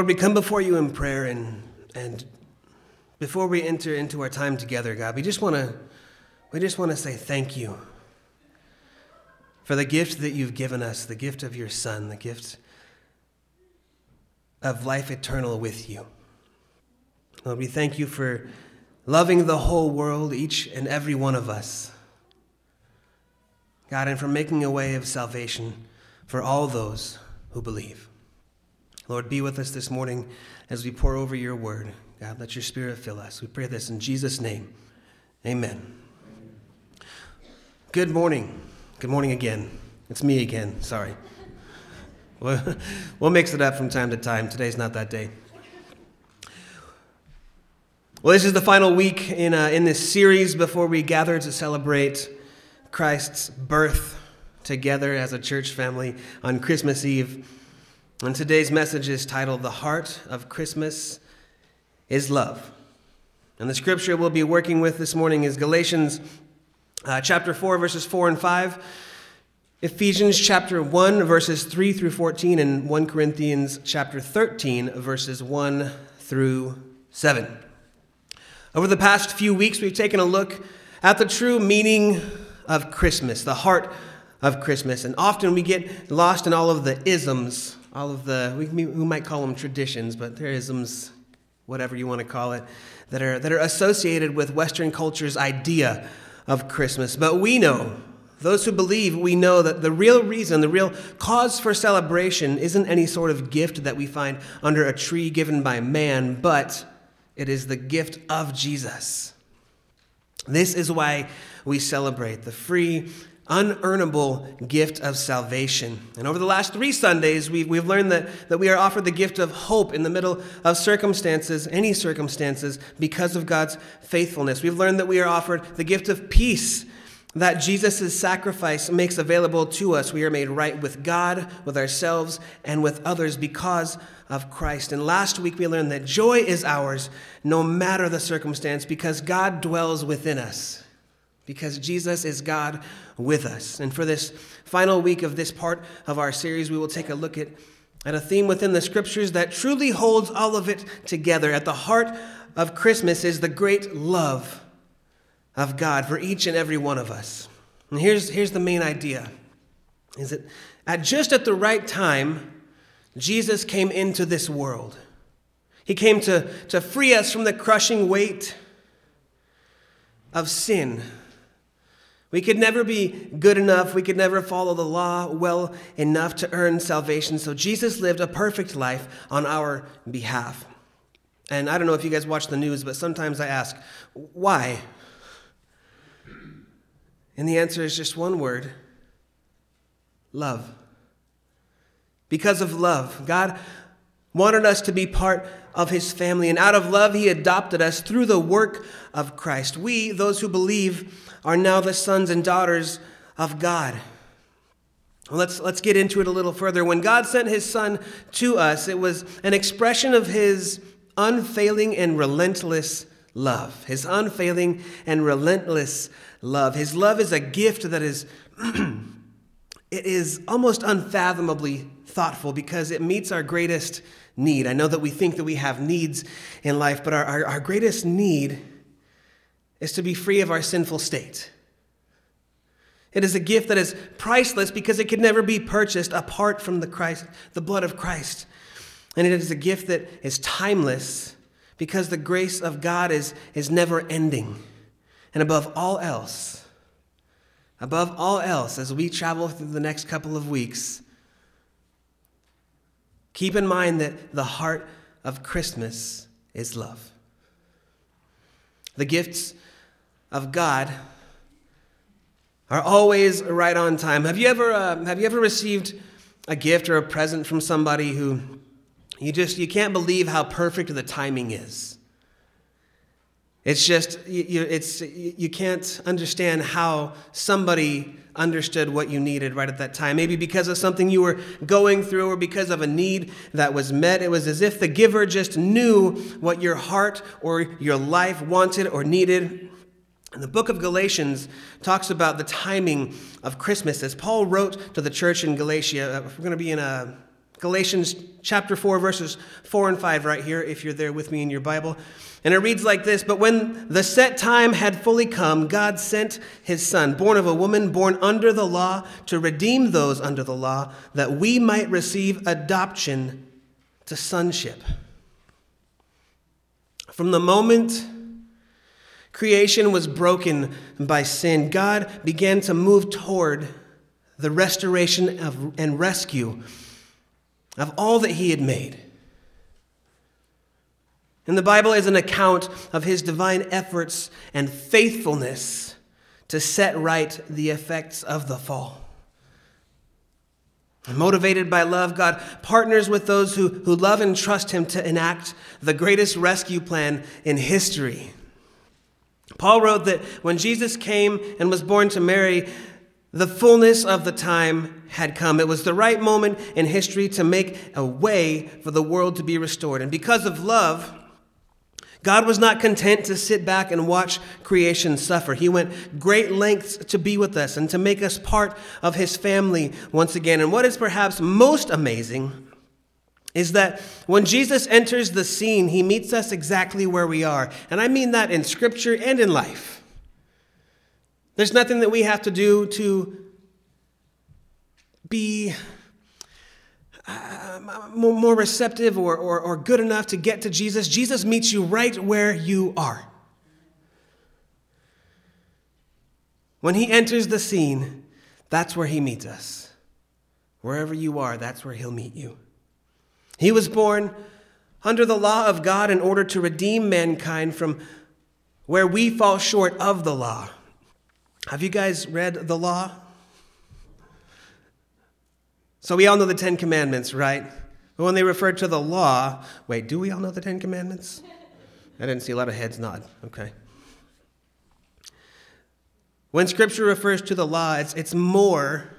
Lord, we come before you in prayer and, and before we enter into our time together, God, we just want to we just want to say thank you for the gift that you've given us, the gift of your Son, the gift of life eternal with you. Lord, we thank you for loving the whole world, each and every one of us. God, and for making a way of salvation for all those who believe. Lord, be with us this morning as we pore over your word. God, let your spirit fill us. We pray this in Jesus' name. Amen. Good morning. Good morning again. It's me again. Sorry. We'll, mix it up from time to time. Today's not that day. Well, this is the final week in, uh, in this series before we gather to celebrate Christ's birth together as a church family on Christmas Eve. And today's message is titled The Heart of Christmas is Love. And the scripture we'll be working with this morning is Galatians uh, chapter 4, verses 4 and 5. Ephesians chapter 1, verses 3 through 14, and 1 Corinthians chapter 13, verses 1 through 7. Over the past few weeks, we've taken a look at the true meaning of Christmas, the heart of Christmas. And often we get lost in all of the isms, all of the, we, we might call them traditions, but they're isms, whatever you want to call it, that are, that are associated with Western culture's idea of Christmas. But we know, those who believe, we know that the real reason, the real cause for celebration isn't any sort of gift that we find under a tree given by man, but it is the gift of Jesus. This is why we celebrate the free, unearnable gift of salvation. And over the last three Sundays, we've, we've learned that, that we are offered the gift of hope in the middle of circumstances, any circumstances, because of God's faithfulness. We've learned that we are offered the gift of peace that Jesus' sacrifice makes available to us. We are made right with God, with ourselves, and with others because of Christ. And last week we learned that joy is ours no matter the circumstance because God dwells within us, because Jesus is God with us. And for this final week of this part of our series, we will take a look at, at a theme within the scriptures that truly holds all of it together. At the heart of Christmas is the great love of God for each and every one of us. And here's, here's the main idea is that at just at the right time, Jesus came into this world. He came to, to free us from the crushing weight of sin. We could never be good enough. We could never follow the law well enough to earn salvation. So Jesus lived a perfect life on our behalf. And I don't know if you guys watch the news, but sometimes I ask, why? And the answer is just one word love. Because of love. God wanted us to be part of his family, and out of love, he adopted us through the work of Christ. We, those who believe, are now the sons and daughters of God. Let's, let's get into it a little further. When God sent his son to us, it was an expression of his unfailing and relentless love. His unfailing and relentless love. His love is a gift that is it is almost unfathomably thoughtful because it meets our greatest need. I know that we think that we have needs in life, but our, our, our greatest need is to be free of our sinful state. It is a gift that is priceless because it could never be purchased apart from the Christ, the blood of Christ. And it is a gift that is timeless because the grace of God is, is never ending. And above all else, above all else, as we travel through the next couple of weeks, keep in mind that the heart of Christmas is love. The gifts of God are always right on time. Have you ever, uh, have you ever received a gift or a present from somebody who you just you can't believe how perfect the timing is? It's just, you, it's, you can't understand how somebody understood what you needed right at that time. Maybe because of something you were going through or because of a need that was met. It was as if the giver just knew what your heart or your life wanted or needed. And the book of Galatians talks about the timing of Christmas. As Paul wrote to the church in Galatia, uh, we're going to be in a Galatians chapter 4, verses 4 and 5, right here, if you're there with me in your Bible. And it reads like this But when the set time had fully come, God sent his Son, born of a woman, born under the law, to redeem those under the law, that we might receive adoption to sonship. From the moment creation was broken by sin, God began to move toward the restoration of, and rescue of all that he had made. And the Bible is an account of his divine efforts and faithfulness to set right the effects of the fall. Motivated by love, God partners with those who, who love and trust him to enact the greatest rescue plan in history. Paul wrote that when Jesus came and was born to Mary, the fullness of the time had come. It was the right moment in history to make a way for the world to be restored. And because of love, God was not content to sit back and watch creation suffer. He went great lengths to be with us and to make us part of his family once again. And what is perhaps most amazing is that when Jesus enters the scene, he meets us exactly where we are. And I mean that in scripture and in life. There's nothing that we have to do to be uh, more receptive or, or, or good enough to get to Jesus. Jesus meets you right where you are. When he enters the scene, that's where he meets us. Wherever you are, that's where he'll meet you. He was born under the law of God in order to redeem mankind from where we fall short of the law. Have you guys read the law? So we all know the Ten Commandments, right? But when they refer to the law, wait, do we all know the Ten Commandments? I didn't see a lot of heads nod. Okay. When Scripture refers to the law, it's, it's more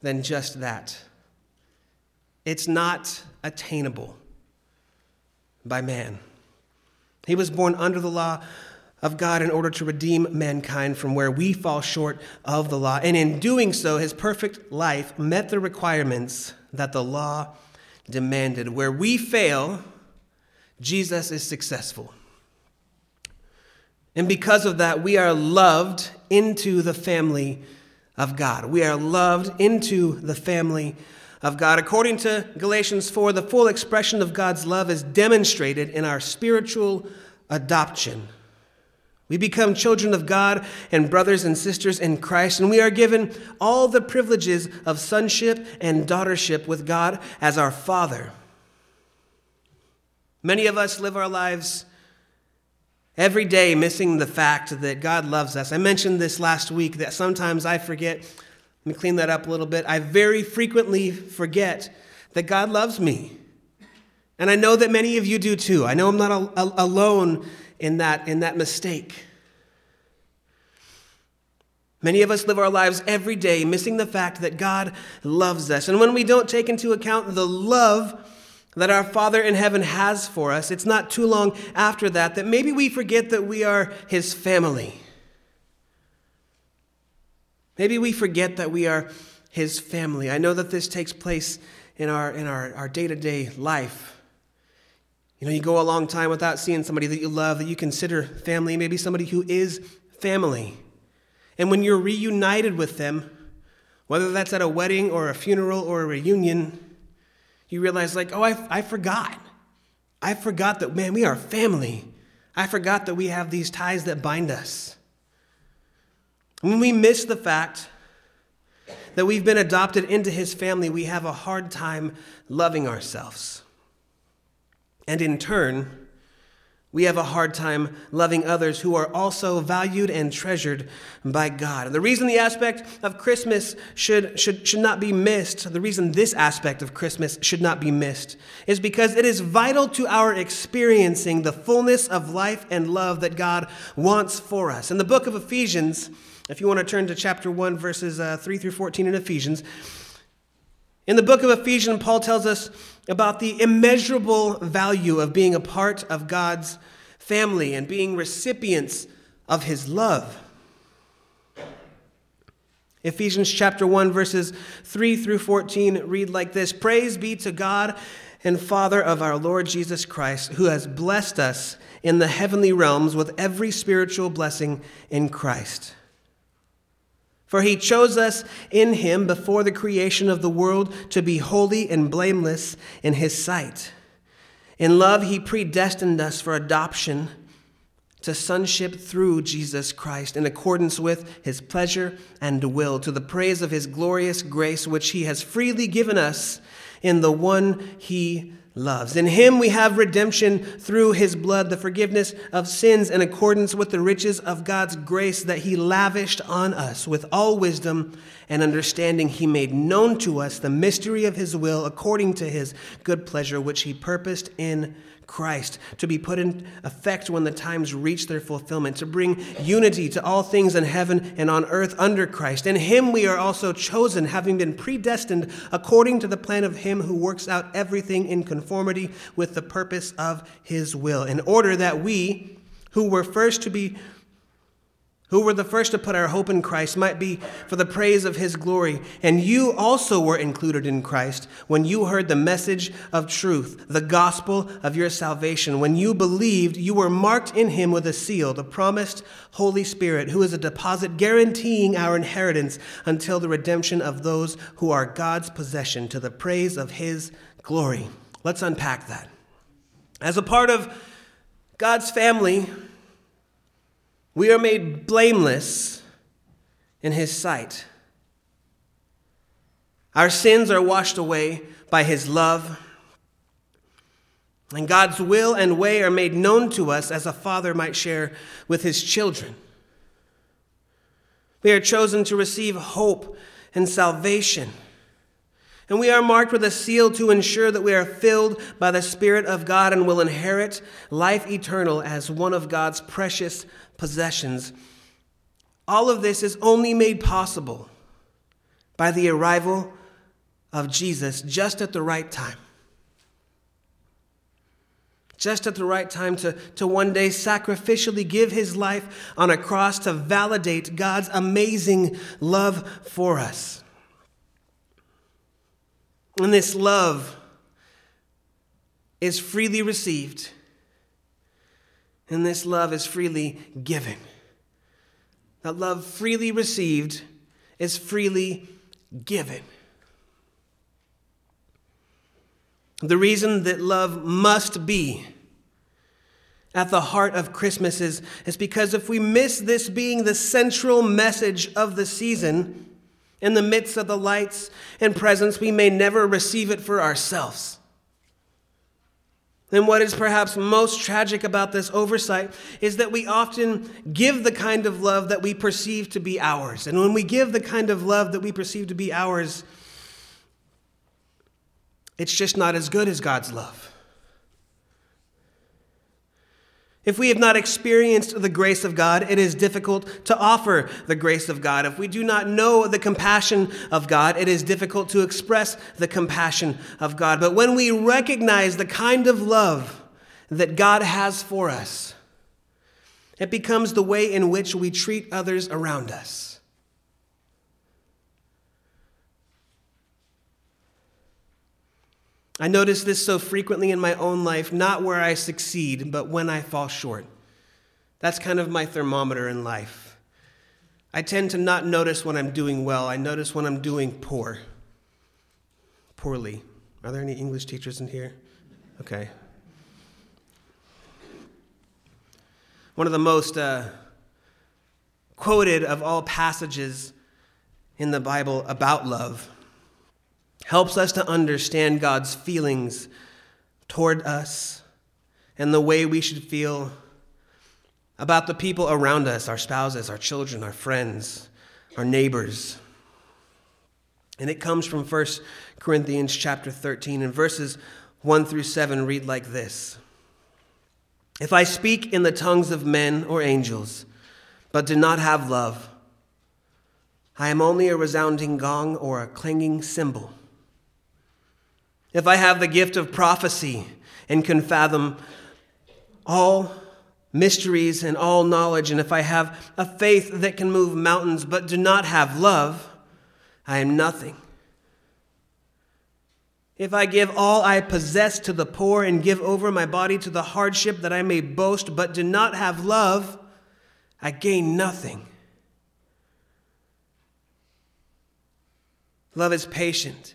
than just that. It's not attainable by man. He was born under the law of God in order to redeem mankind from where we fall short of the law. And in doing so, his perfect life met the requirements that the law demanded. Where we fail, Jesus is successful. And because of that, we are loved into the family of God. We are loved into the family of God. According to Galatians 4, the full expression of God's love is demonstrated in our spiritual adoption. We become children of God and brothers and sisters in Christ, and we are given all the privileges of sonship and daughtership with God as our Father. Many of us live our lives every day missing the fact that God loves us. I mentioned this last week that sometimes I forget. Let me clean that up a little bit. I very frequently forget that God loves me. And I know that many of you do too. I know I'm not alone in that, in that mistake. Many of us live our lives every day missing the fact that God loves us. And when we don't take into account the love that our Father in heaven has for us, it's not too long after that that maybe we forget that we are His family. Maybe we forget that we are His family. I know that this takes place in our, in our, our day-to-day life. You know, you go a long time without seeing somebody that you love, that you consider family, maybe somebody who is family. And when you're reunited with them, whether that's at a wedding or a funeral or a reunion, you realize, like, oh, I, I forgot. I forgot that, man, we are family. I forgot that we have these ties that bind us. When we miss the fact that we've been adopted into his family, we have a hard time loving ourselves. And in turn, we have a hard time loving others who are also valued and treasured by God. And the reason the aspect of Christmas should, should, should not be missed, the reason this aspect of Christmas should not be missed, is because it is vital to our experiencing the fullness of life and love that God wants for us. In the book of Ephesians, if you want to turn to chapter 1, verses uh, 3 through 14 in Ephesians, in the book of Ephesians, Paul tells us about the immeasurable value of being a part of God's family and being recipients of his love. Ephesians chapter 1 verses 3 through 14 read like this Praise be to God and Father of our Lord Jesus Christ, who has blessed us in the heavenly realms with every spiritual blessing in Christ. For he chose us in him before the creation of the world to be holy and blameless in his sight. In love, he predestined us for adoption to sonship through Jesus Christ in accordance with his pleasure and will, to the praise of his glorious grace, which he has freely given us in the one he loves. In him we have redemption through his blood, the forgiveness of sins in accordance with the riches of God's grace that he lavished on us. With all wisdom and understanding, he made known to us the mystery of his will according to his good pleasure, which he purposed in Christ, to be put in effect when the times reach their fulfillment, to bring unity to all things in heaven and on earth under Christ. In him we are also chosen, having been predestined according to the plan of him who works out everything in conformity with the purpose of his will, in order that we, who were first to be who were the first to put our hope in Christ, might be for the praise of his glory. And you also were included in Christ when you heard the message of truth, the gospel of your salvation. When you believed, you were marked in him with a seal, the promised Holy Spirit, who is a deposit guaranteeing our inheritance until the redemption of those who are God's possession to the praise of his glory. Let's unpack that. As a part of God's family, we are made blameless in His sight. Our sins are washed away by His love. And God's will and way are made known to us as a father might share with his children. We are chosen to receive hope and salvation. And we are marked with a seal to ensure that we are filled by the Spirit of God and will inherit life eternal as one of God's precious possessions. All of this is only made possible by the arrival of Jesus just at the right time. Just at the right time to, to one day sacrificially give his life on a cross to validate God's amazing love for us. And this love is freely received and this love is freely given. That love freely received is freely given. The reason that love must be at the heart of Christmas is, is because if we miss this being the central message of the season, in the midst of the lights and presents, we may never receive it for ourselves. And what is perhaps most tragic about this oversight is that we often give the kind of love that we perceive to be ours. And when we give the kind of love that we perceive to be ours, it's just not as good as God's love. If we have not experienced the grace of God, it is difficult to offer the grace of God. If we do not know the compassion of God, it is difficult to express the compassion of God. But when we recognize the kind of love that God has for us, it becomes the way in which we treat others around us. I notice this so frequently in my own life, not where I succeed, but when I fall short. That's kind of my thermometer in life. I tend to not notice when I'm doing well, I notice when I'm doing poor. Poorly. Are there any English teachers in here? Okay. One of the most uh, quoted of all passages in the Bible about love helps us to understand God's feelings toward us and the way we should feel about the people around us our spouses, our children, our friends, our neighbors. And it comes from 1 Corinthians chapter 13 and verses 1 through 7 read like this If I speak in the tongues of men or angels, but do not have love, I am only a resounding gong or a clanging cymbal if I have the gift of prophecy and can fathom all mysteries and all knowledge, and if I have a faith that can move mountains but do not have love, I am nothing. If I give all I possess to the poor and give over my body to the hardship that I may boast, but do not have love, I gain nothing. Love is patient.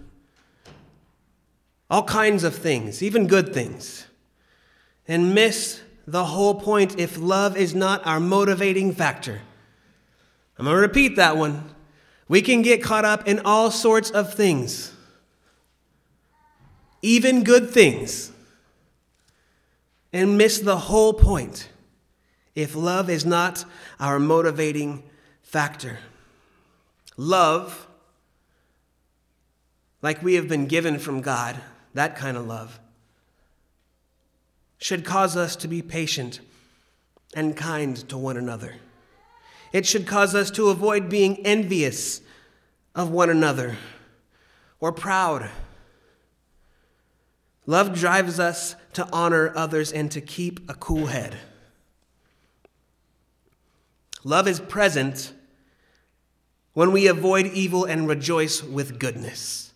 all kinds of things, even good things, and miss the whole point if love is not our motivating factor. I'm going to repeat that one. We can get caught up in all sorts of things, even good things, and miss the whole point if love is not our motivating factor. Love, like we have been given from God, that kind of love, should cause us to be patient and kind to one another. It should cause us to avoid being envious of one another or proud. Love drives us to honor others and to keep a cool head. Love is present when we avoid evil and rejoice with goodness.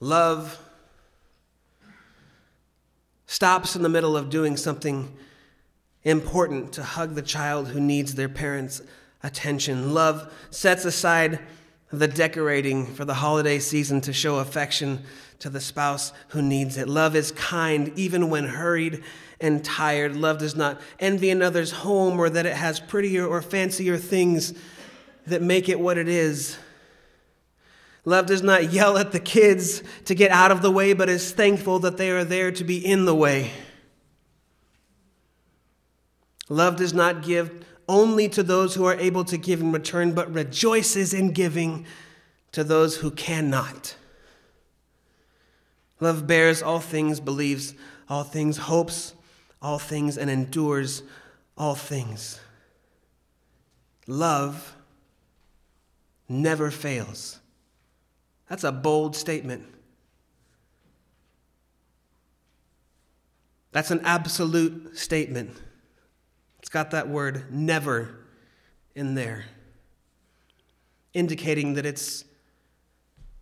Love stops in the middle of doing something important to hug the child who needs their parents' attention. Love sets aside the decorating for the holiday season to show affection to the spouse who needs it. Love is kind even when hurried and tired. Love does not envy another's home or that it has prettier or fancier things that make it what it is. Love does not yell at the kids to get out of the way, but is thankful that they are there to be in the way. Love does not give only to those who are able to give in return, but rejoices in giving to those who cannot. Love bears all things, believes all things, hopes all things, and endures all things. Love never fails. That's a bold statement. That's an absolute statement. It's got that word never in there, indicating that it's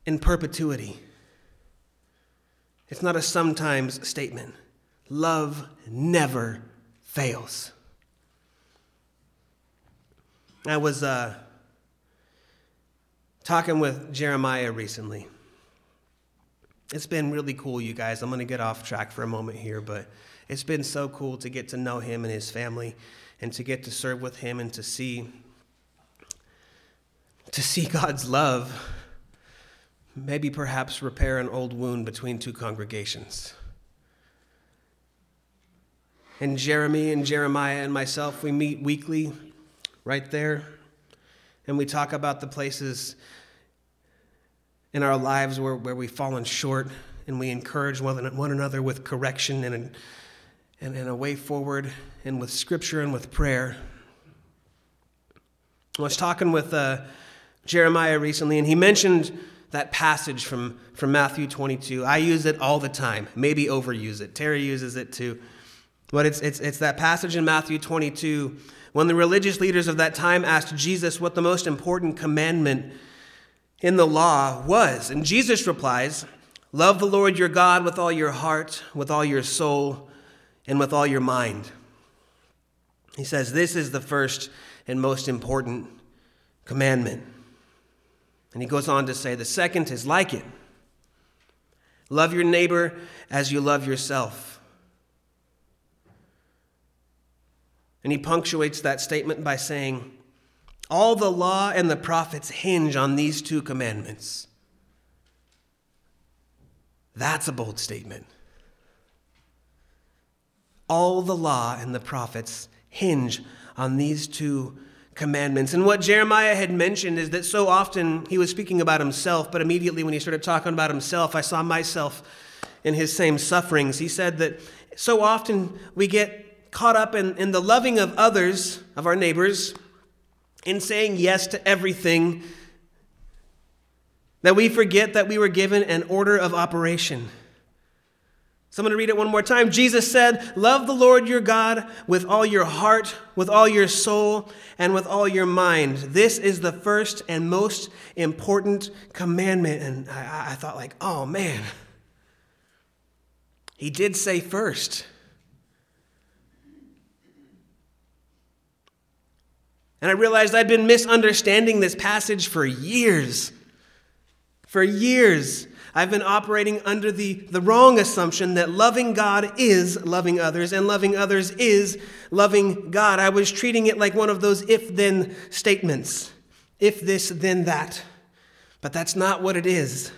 in perpetuity. It's not a sometimes statement. Love never fails. I was uh, talking with Jeremiah recently. It's been really cool, you guys. I'm going to get off track for a moment here, but it's been so cool to get to know him and his family and to get to serve with him and to see to see God's love maybe perhaps repair an old wound between two congregations. And Jeremy and Jeremiah and myself, we meet weekly right there, and we talk about the places in our lives where, where we've fallen short, and we encourage one, another with correction and, and, and a way forward, and with scripture and with prayer. I was talking with uh, Jeremiah recently, and he mentioned that passage from, from Matthew 22. I use it all the time, maybe overuse it. Terry uses it too. But it's, it's, it's that passage in Matthew 22 when the religious leaders of that time asked Jesus what the most important commandment in the law was. And Jesus replies, Love the Lord your God with all your heart, with all your soul, and with all your mind. He says, This is the first and most important commandment. And he goes on to say, The second is like it love your neighbor as you love yourself. And he punctuates that statement by saying, all the law and the prophets hinge on these two commandments. That's a bold statement. All the law and the prophets hinge on these two commandments. And what Jeremiah had mentioned is that so often he was speaking about himself, but immediately when he started talking about himself, I saw myself in his same sufferings. He said that so often we get caught up in, in the loving of others, of our neighbors, in saying yes to everything, that we forget that we were given an order of operation. So I'm going to read it one more time. Jesus said, Love the Lord your God with all your heart, with all your soul, and with all your mind. This is the first and most important commandment. And I, I thought, like, oh man, he did say first. And I realized I'd been misunderstanding this passage for years. For years. I've been operating under the, the wrong assumption that loving God is loving others and loving others is loving God. I was treating it like one of those if then statements if this, then that. But that's not what it is.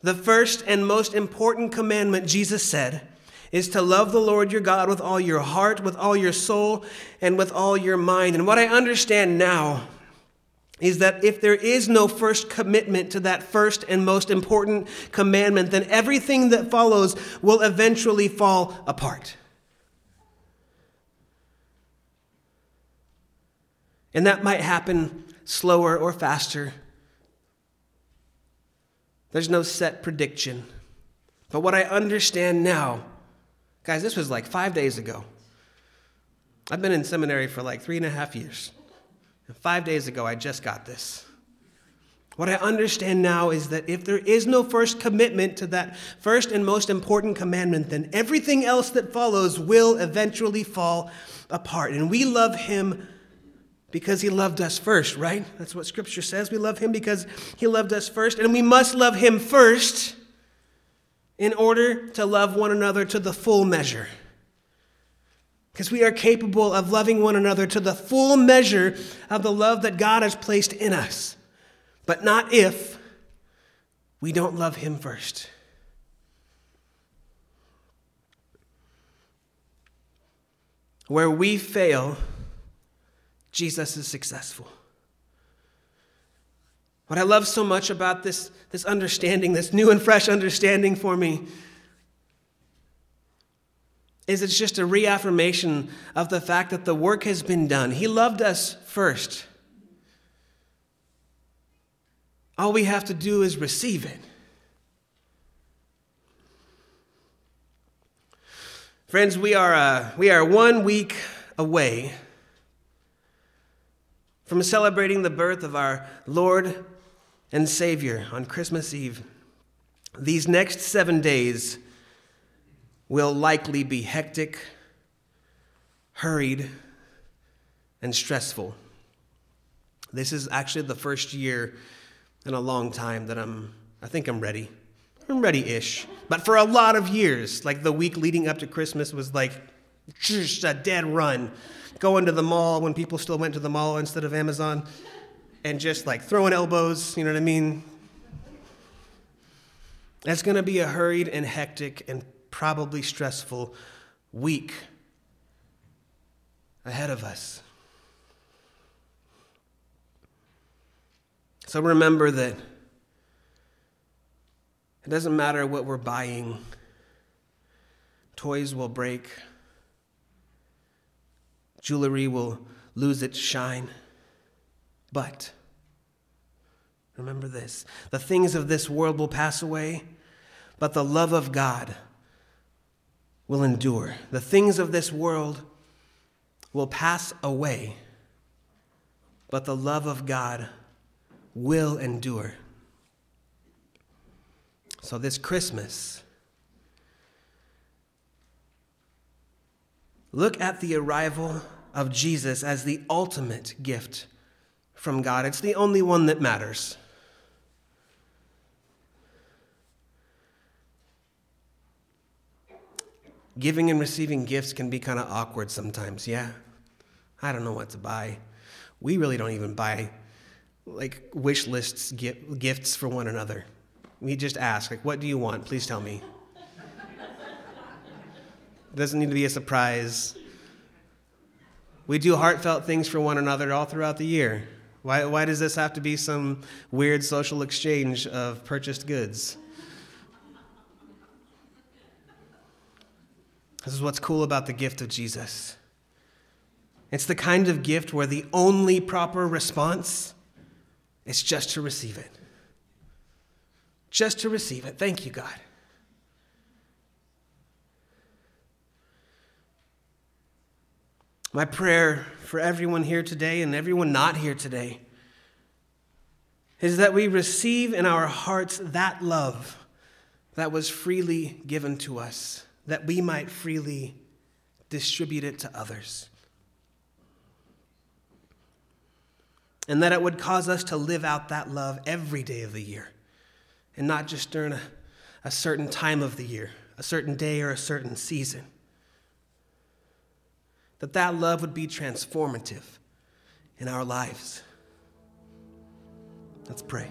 The first and most important commandment, Jesus said, is to love the Lord your God with all your heart, with all your soul, and with all your mind. And what I understand now is that if there is no first commitment to that first and most important commandment, then everything that follows will eventually fall apart. And that might happen slower or faster. There's no set prediction. But what I understand now, guys, this was like five days ago. I've been in seminary for like three and a half years. And five days ago, I just got this. What I understand now is that if there is no first commitment to that first and most important commandment, then everything else that follows will eventually fall apart. And we love Him because He loved us first, right? That's what Scripture says. We love Him because He loved us first. And we must love Him first in order to love one another to the full measure because we are capable of loving one another to the full measure of the love that God has placed in us, but not if we don't love Him first. Where we fail, Jesus is successful. What I love so much about this, this understanding, this new and fresh understanding for me, is it's just a reaffirmation of the fact that the work has been done. He loved us first. All we have to do is receive it. Friends, we are, uh, we are one week away from celebrating the birth of our Lord and Savior on Christmas Eve. These next seven days will likely be hectic, hurried, and stressful. This is actually the first year in a long time that I'm, I think I'm ready. I'm ready ish. But for a lot of years, like the week leading up to Christmas was like just a dead run. Going to the mall when people still went to the mall instead of Amazon and just like throwing elbows, you know what I mean? That's going to be a hurried and hectic and probably stressful week ahead of us. So remember that it doesn't matter what we're buying, toys will break, jewelry will lose its shine. But remember this the things of this world will pass away, but the love of God will endure. The things of this world will pass away, but the love of God will endure. So, this Christmas, look at the arrival of Jesus as the ultimate gift from God. It's the only one that matters. Giving and receiving gifts can be kind of awkward sometimes, yeah? I don't know what to buy. We really don't even buy like wish lists, gifts for one another. We just ask, like, what do you want? Please tell me. It doesn't need to be a surprise. We do heartfelt things for one another all throughout the year. Why, why does this have to be some weird social exchange of purchased goods? This is what's cool about the gift of Jesus. It's the kind of gift where the only proper response is just to receive it. Just to receive it. Thank you, God. My prayer for everyone here today and everyone not here today is that we receive in our hearts that love that was freely given to us, that we might freely distribute it to others. And that it would cause us to live out that love every day of the year and not just during a, a certain time of the year, a certain day or a certain season that that love would be transformative in our lives. Let's pray.